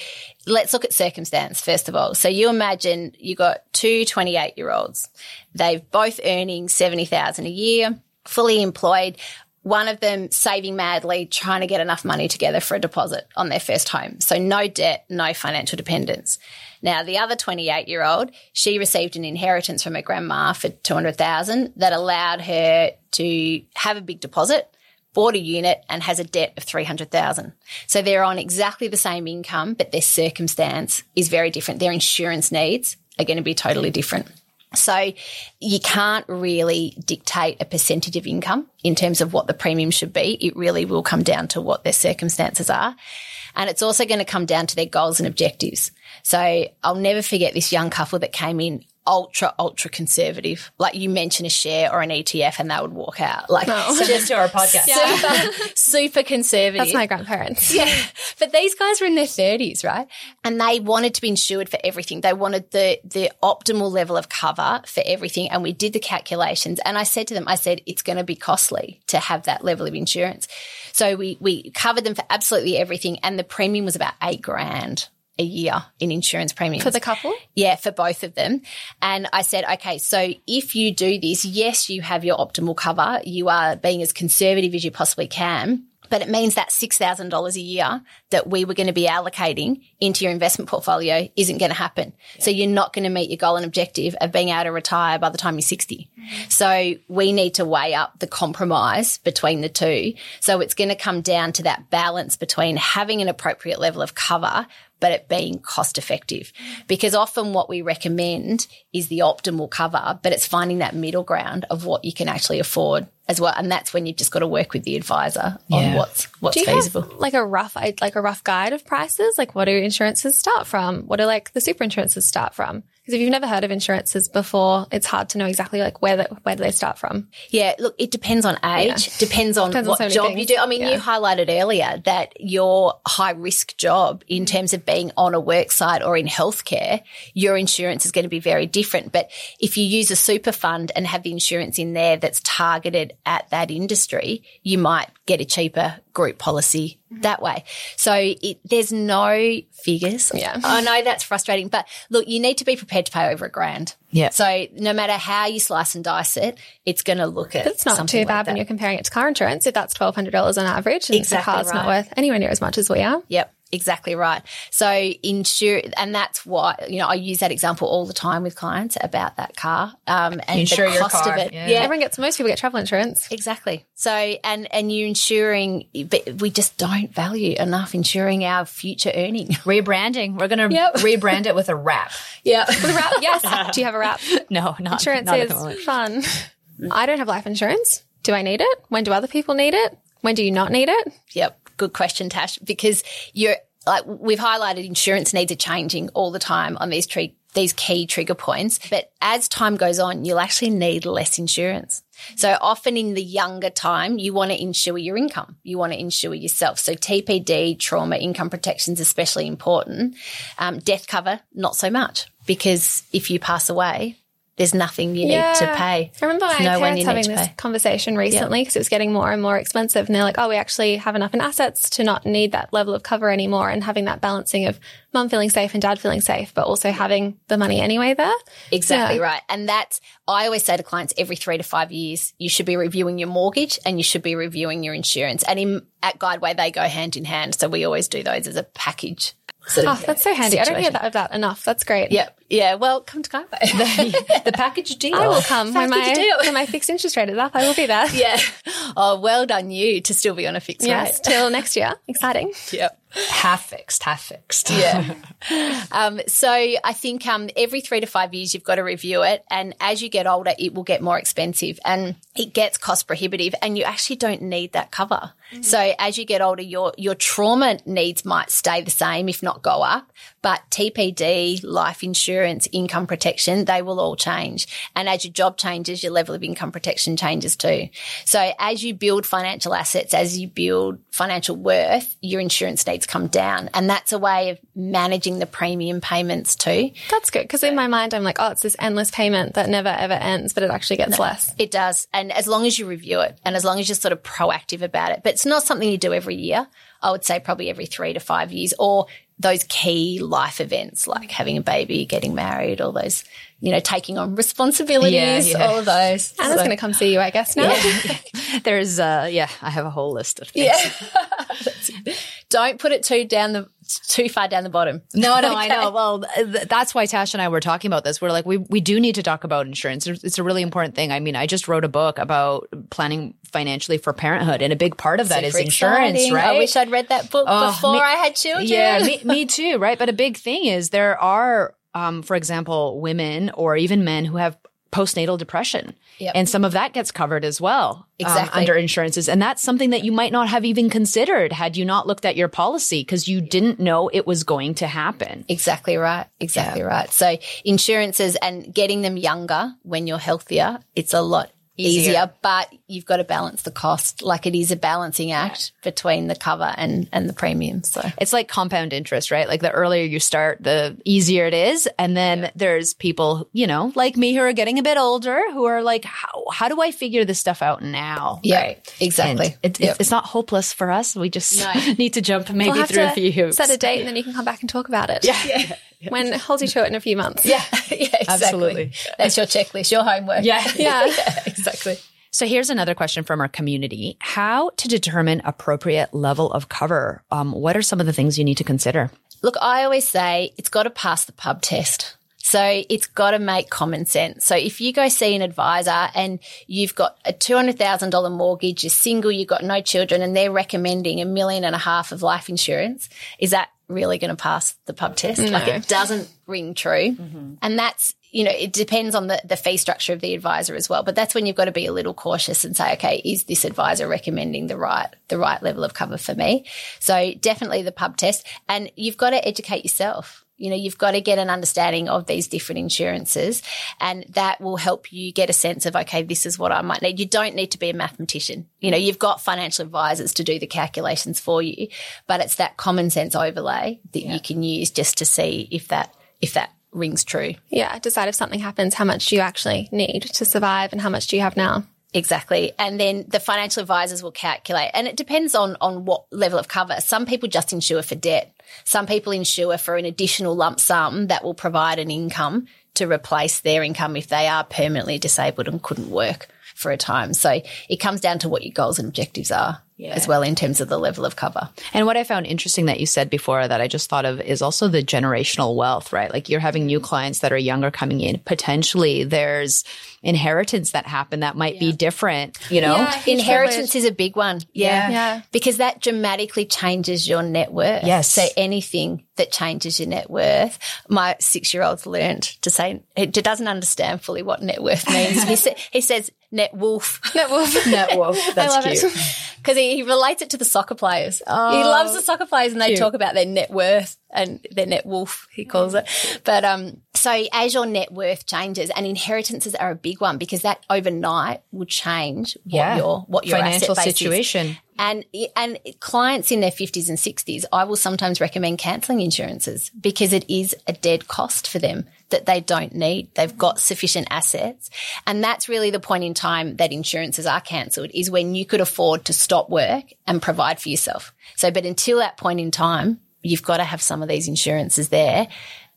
let's look at circumstance first of all. So, you imagine you got two 28 year olds; they've both earning seventy thousand a year, fully employed one of them saving madly, trying to get enough money together for a deposit on their first home. So no debt, no financial dependence. Now, the other 28 year old, she received an inheritance from her grandma for 200,000 that allowed her to have a big deposit, bought a unit and has a debt of 300,000. So they're on exactly the same income, but their circumstance is very different. Their insurance needs are going to be totally different. So you can't really dictate a percentage of income in terms of what the premium should be. It really will come down to what their circumstances are. And it's also going to come down to their goals and objectives. So I'll never forget this young couple that came in ultra, ultra conservative. Like you mention a share or an ETF and they would walk out. Like so just to our podcast. Super, super conservative. That's my grandparents. Yeah. But these guys were in their thirties, right? And they wanted to be insured for everything. They wanted the the optimal level of cover for everything. And we did the calculations. And I said to them, I said, it's going to be costly to have that level of insurance. So we we covered them for absolutely everything. And the premium was about eight grand a year in insurance premiums. For the couple? Yeah, for both of them. And I said, okay, so if you do this, yes, you have your optimal cover. You are being as conservative as you possibly can. But it means that $6,000 a year that we were going to be allocating into your investment portfolio isn't going to happen. So you're not going to meet your goal and objective of being able to retire by the time you're 60. Mm-hmm. So we need to weigh up the compromise between the two. So it's going to come down to that balance between having an appropriate level of cover, but it being cost effective. Because often what we recommend is the optimal cover, but it's finding that middle ground of what you can actually afford as well. And that's when you've just got to work with the advisor on Yeah. what's what's you feasible. like a rough, like a rough guide of prices? Like, what do insurances start from? What do like the super insurances start from? Because if you've never heard of insurances before, it's hard to know exactly like where the, where do they start from. Yeah, look, it depends on age, depends on Depends on what so job things. you do. I mean, you highlighted earlier that your high risk job in mm. terms of being on a work site or in healthcare, your insurance is going to be very different. But if you use a super fund and have the insurance in there that's targeted at that industry, you might get a cheaper group policy mm-hmm. that way. So it, there's no figures. Yeah. I know that's frustrating, but look, you need to be prepared to pay over a grand. Yeah. So no matter how you slice and dice it, it's going to look at. But it's not too like bad when you're comparing it to car insurance. If that's twelve hundred dollars on average, and Exactly the car's not worth anywhere near as much as we are. Yep, exactly right. So insure, and that's why you know I use that example all the time with clients about that car um, and Insure the your cost car, of it. yeah. Everyone gets most people get travel insurance. Exactly. So, and and you're insuring, but we just don't value enough insuring our future earning. Rebranding. We're going to Yep. rebrand it with a wrap. Yeah. With a wrap, yes. Do you have a wrap? No, not, Insurance not at the is fun. I don't have life insurance. Do I need it? When do other people need it? When do you not need it? Yep. Good question, Tash, because you're like we've highlighted insurance needs are changing all the time on these these key trigger points. But as time goes on, you'll actually need less insurance. So often in the younger time, you want to insure your income. You want to insure yourself. So TPD, trauma, income protection is especially important. Um, death cover, not so much because if you pass away, there's nothing you need to pay. I remember my no parents having this pay. conversation recently because it was getting more and more expensive. And they're like, oh, we actually have enough in assets to not need that level of cover anymore. And having that balancing of mum feeling safe and dad feeling safe, but also having the money anyway there. Exactly Yeah. right. And that's, I always say to clients every three to five years, you should be reviewing your mortgage and you should be reviewing your insurance. And in, at Guideway, they go hand in hand. So we always do those as a package. sort Oh, that's so handy. I don't hear that of that enough. That's great. Yep. Yeah. Well, come to Guideway. the package deal. I will come when my, deal. when my fixed interest rate is up. I will be there. yeah. Oh, well done you to still be on a fixed Yes, till next year. Exciting. Yep. half fixed, half fixed. Yeah. um, so I think um, every three to five years you've got to review it, and as you get older, it will get more expensive and it gets cost prohibitive, and you actually don't need that cover. So as you get older, your your trauma needs might stay the same, if not go up, but TPD, life insurance, income protection, they will all change, and as your job changes, your level of income protection changes too. So as you build financial assets, as you build financial worth, your insurance needs come down, and that's a way of managing the premium payments too. That's good because in my mind, I'm like, oh, it's this endless payment that never ever ends, but it actually gets less. It does. And as long as you review it and as long as you're sort of proactive about it, but it's not something you do every year. I would say probably every three to five years or those key life events like having a baby, getting married, all those, you know, taking on responsibilities, Yeah, yeah. all of those. Ana's So- going to come see you, I guess, now. There's, uh, yeah, I have a whole list of things. Yeah. Don't put it too down the too far down the bottom. No, no, I know. Well, th- that's why Tash and I were talking about this. We're like, we, we do need to talk about insurance. It's a really important thing. I mean, I just wrote a book about planning financially for parenthood, and a big part of that is Super insurance, exciting. right? I wish I'd read that book Oh, before me- I had children. Yeah, me, me too, right? But a big thing is there are, um, for example, women or even men who have postnatal depression. Yep. And some of that gets covered as well um, under insurances. And that's something that you might not have even considered had you not looked at your policy because you didn't know it was going to happen. Exactly right. Exactly right. So insurances and getting them younger when you're healthier, it's a lot easier, Easier. but you've got to balance the cost. Like it is a balancing act between the cover and, and the premium. So It's like compound interest, right? Like the earlier you start, the easier it is. And then there's people, you know, like me who are getting a bit older who are like, how, how do I figure this stuff out now? Yeah, right. exactly. It, Yep. It's not hopeless for us. We just No. need to jump maybe We'll through a few hoops. set a date and then you can come back and talk about it. Yeah. When hold you to it in a few months. yeah, yeah, exactly. Absolutely. That's your checklist, your homework. Yeah. Yeah. exactly. So here's another question from our community. How to determine appropriate level of cover? Um, what are some of the things you need to consider? Look, I always say it's got to pass the pub test. So it's got to make common sense. So if you go see an advisor and you've got a $200,000 mortgage, you're single, you've got no children, and they're recommending a million and a half of life insurance, is that really going to pass the pub test? No. Like it doesn't ring true. Mm-hmm. And that's, you know, it depends on the, the fee structure of the advisor as well. But that's when you've got to be a little cautious and say, okay, is this advisor recommending the right, the right level of cover for me? So definitely the pub test. And you've got to educate yourself. You know, you've got to get an understanding of these different insurances and that will help you get a sense of, okay, this is what I might need. You don't need to be a mathematician. You know, you've got financial advisors to do the calculations for you, but it's that common sense overlay that you can use just to see if that, if that rings true. Yeah, decide if something happens, how much do you actually need to survive and how much do you have now? Exactly. And then the financial advisors will calculate. And it depends on, on what level of cover. Some people just insure for debt. Some people insure for an additional lump sum that will provide an income to replace their income if they are permanently disabled and couldn't work for a time. So it comes down to what your goals and objectives are as well in terms of the level of cover. And what I found interesting that you said before that I just thought of is also the generational wealth, right? Like you're having new clients that are younger coming in. Potentially there's inheritance that happen that might be different, you know? Inheritance is a big one. Yeah. Yeah. Because that dramatically changes your net worth. Yes. So anything that changes your net worth, my six year old's learned to say, he doesn't understand fully what net worth means. he, sa- he says net wolf. Net worth. Net wolf. That's love cute. Because he, he relates it to the soccer players. he loves the soccer players and they talk about their net worth and their net wolf, he calls it. But, um, so as your net worth changes and inheritances are a big one because that overnight will change what Yeah. your, what your Financial base is. situation. And and clients in their 50s and 60s, I will sometimes recommend cancelling insurances because it is a dead cost for them that they don't need. They've got sufficient assets. And that's really the point in time that insurances are cancelled is when you could afford to stop work and provide for yourself. So, but until that point in time, you've got to have some of these insurances there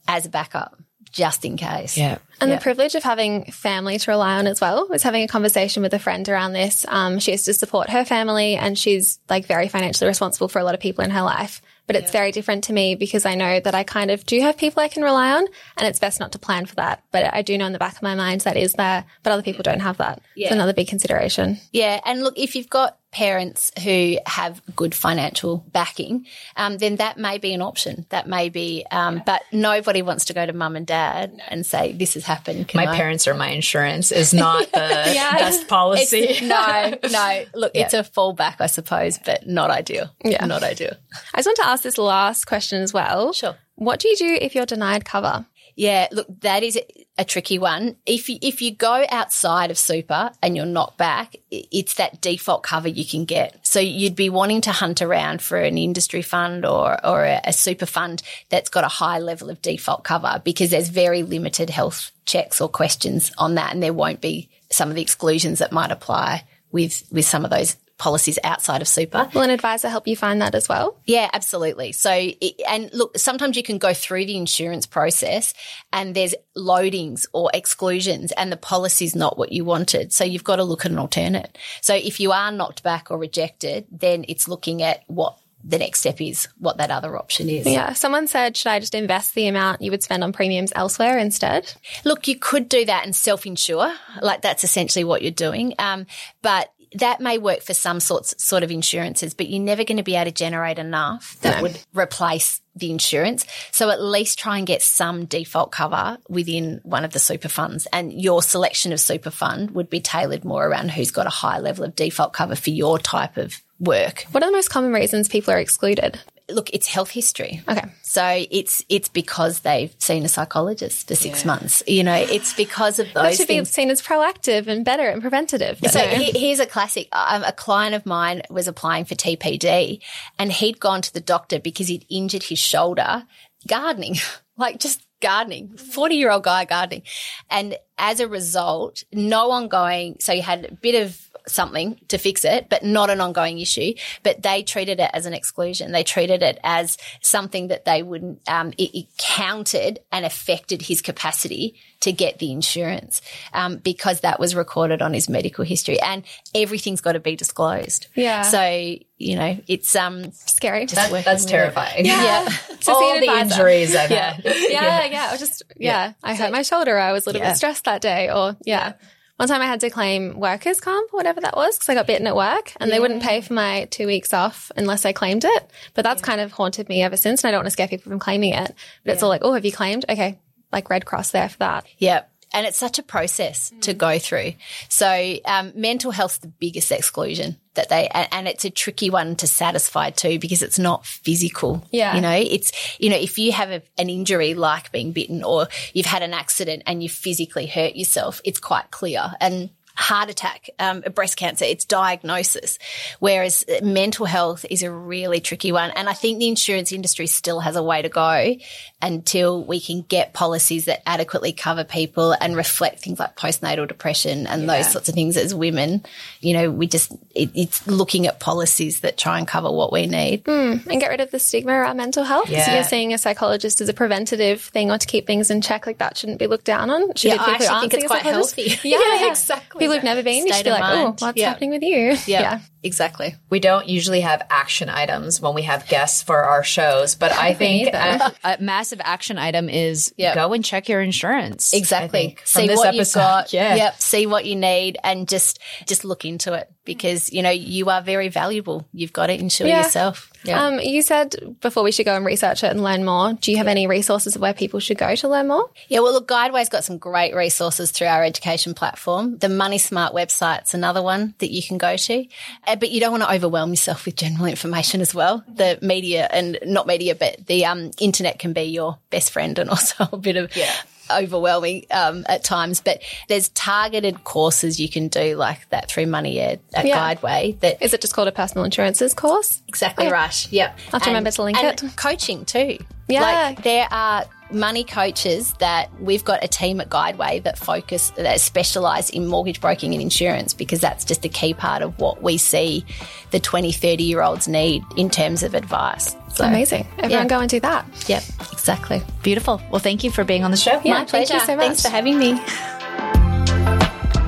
as a backup just in case. Yeah. And Yeah. the privilege of having family to rely on as well. I was having a conversation with a friend around this. Um, she has to support her family and she's like very financially responsible for a lot of people in her life. But it's very different to me because I know that I kind of do have people I can rely on and it's best not to plan for that. But I do know in the back of my mind that is there, but other people don't have that. It's another big consideration. Yeah, and look, if you've got parents who have good financial backing, um, then that may be an option. That may be, um, but nobody wants to go to mum and dad and say, "This has happened." Can My I-" parents are my insurance is not the best policy. It's, no, no. Look, it's a fallback, I suppose, but not ideal. Yeah. not ideal. I just want to ask this last question as well. Sure. What do you do if you're denied cover? Yeah, look, that is a tricky one. If you, if you go outside of super and you're knocked back, it's that default cover you can get. So you'd be wanting to hunt around for an industry fund or, or a, a super fund that's got a high level of default cover because there's very limited health checks or questions on that. And there won't be some of the exclusions that might apply with, with some of those policies outside of super. Will an advisor help you find that as well? Yeah, absolutely. So, it, and look, sometimes you can go through the insurance process and there's loadings or exclusions and the policy's not what you wanted. So you've got to look at an alternate. So if you are knocked back or rejected, then it's looking at what the next step is, what that other option is. Yeah. Someone said, should I just invest the amount you would spend on premiums elsewhere instead? Look, you could do that and self-insure. Like that's essentially what you're doing. Um, but that may work for some sorts sort of insurances, but you're never going to be able to generate enough that would replace the insurance. So at least try and get some default cover within one of the super funds. And your selection of super fund would be tailored more around who's got a high level of default cover for your type of work. What are the most common reasons people are excluded? Look, it's health history. Okay. So it's it's because they've seen a psychologist for six months. You know, it's because of That those should be seen as proactive and better and preventative. So he- here's a classic. Um, a client of mine was applying for TPD and he'd gone to the doctor because he'd injured his shoulder gardening, like just gardening, 40 year old guy gardening. And as a result, no ongoing, so he had a bit of something to fix it, but not an ongoing issue. But they treated it as an exclusion. They treated it as something that they wouldn't, um, it, it counted and affected his capacity to get the insurance um, because that was recorded on his medical history and everything's got to be disclosed. Yeah. So, you know, it's um Scary. That, that's terrifying. Yeah. To All the advisor. injuries I've Yeah. had. yeah, yeah. I just yeah. I hurt my shoulder. I was a little Yeah. bit stressed that day, or yeah. One time I had to claim workers' comp, or whatever that was, because I got bitten at work, and they wouldn't pay for my two weeks off unless I claimed it. But that's kind of haunted me ever since, and I don't want to scare people from claiming it. But it's all like, oh, have you claimed? Okay, like Red Cross there for that. Yeah. And it's such a process to go through. So, um, mental health's the biggest exclusion that they, and, and it's a tricky one to satisfy too because it's not physical. Yeah. You know, it's, you know, if you have a, an injury like being bitten or you've had an accident and you physically hurt yourself, it's quite clear. And heart attack, um, breast cancer, it's diagnosis. Whereas mental health is a really tricky one. And I think the insurance industry still has a way to go until we can get policies that adequately cover people and reflect things like postnatal depression and those sorts of things as women. You know, we just, it, it's looking at policies that try and cover what we need. and get rid of the stigma around mental health. So you're seeing a psychologist as a preventative thing or to keep things in check, like that shouldn't be looked down on. Should Yeah, I actually think it's quite healthy. Yeah, Yeah, yeah, exactly. People who've never been, you should be like, oh, what's Yeah. happening with you? Yeah. Exactly. We don't usually have action items when we have guests for our shows, but I think a, a massive action item is Yep. go and check your insurance. Exactly. think, See what episode. you've got. Yeah. Yep. See what you need and just just look into it because you know you are very valuable. You've got to insure Yeah. yourself. Yeah. Um, you said before we should go and research it and learn more. Do you have any resources of where people should go to learn more? yeah. Well, look, Guideway's got some great resources through our education platform. The Money Smart website's another one that you can go to, uh, but you don't want to overwhelm yourself with general information as well. The media and not media, but the um, internet can be your best friend and also a bit of yeah. overwhelming um, at times. But there's targeted courses you can do like that through Money Ed at Yeah. Guideway that Is it just called a personal insurances course? Exactly right. Yep. I'll have to remember to link and it. Coaching too. Yeah. Like there are money coaches that we've got a team at Guideway that focus that specialize in mortgage broking and insurance because that's just a key part of what we see the 20, 30 year olds need in terms of advice. So Amazing. Everyone yeah. go and do that. Yep, exactly. Beautiful. Well, thank you for being on the show. Yeah, My thank you pleasure. so much. Thanks for having me.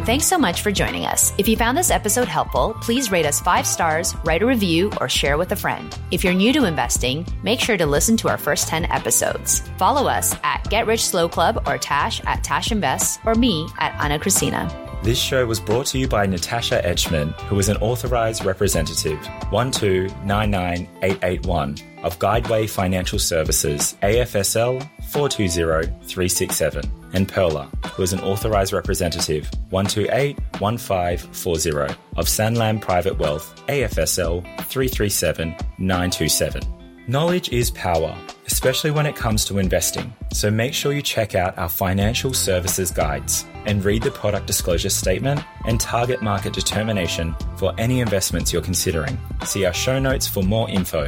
Thanks so much for joining us. If you found this episode helpful, please rate us five stars, write a review, or share with a friend. If you're new to investing, make sure to listen to our first 10 episodes. Follow us at Get Rich Slow Club or Tash at Tash Invest or me at Ana Kresina. This show was brought to you by Natasha Etschmann, who is an authorized representative 1299881 of Guideway Financial Services, AFSL 420367, and Pearler, who is an authorized representative 1281540 of Sanlam Private Wealth, AFSL 337927. Knowledge is power, especially when it comes to investing. So make sure you check out our financial services guides and read the product disclosure statement and target market determination for any investments you're considering. See our show notes for more info.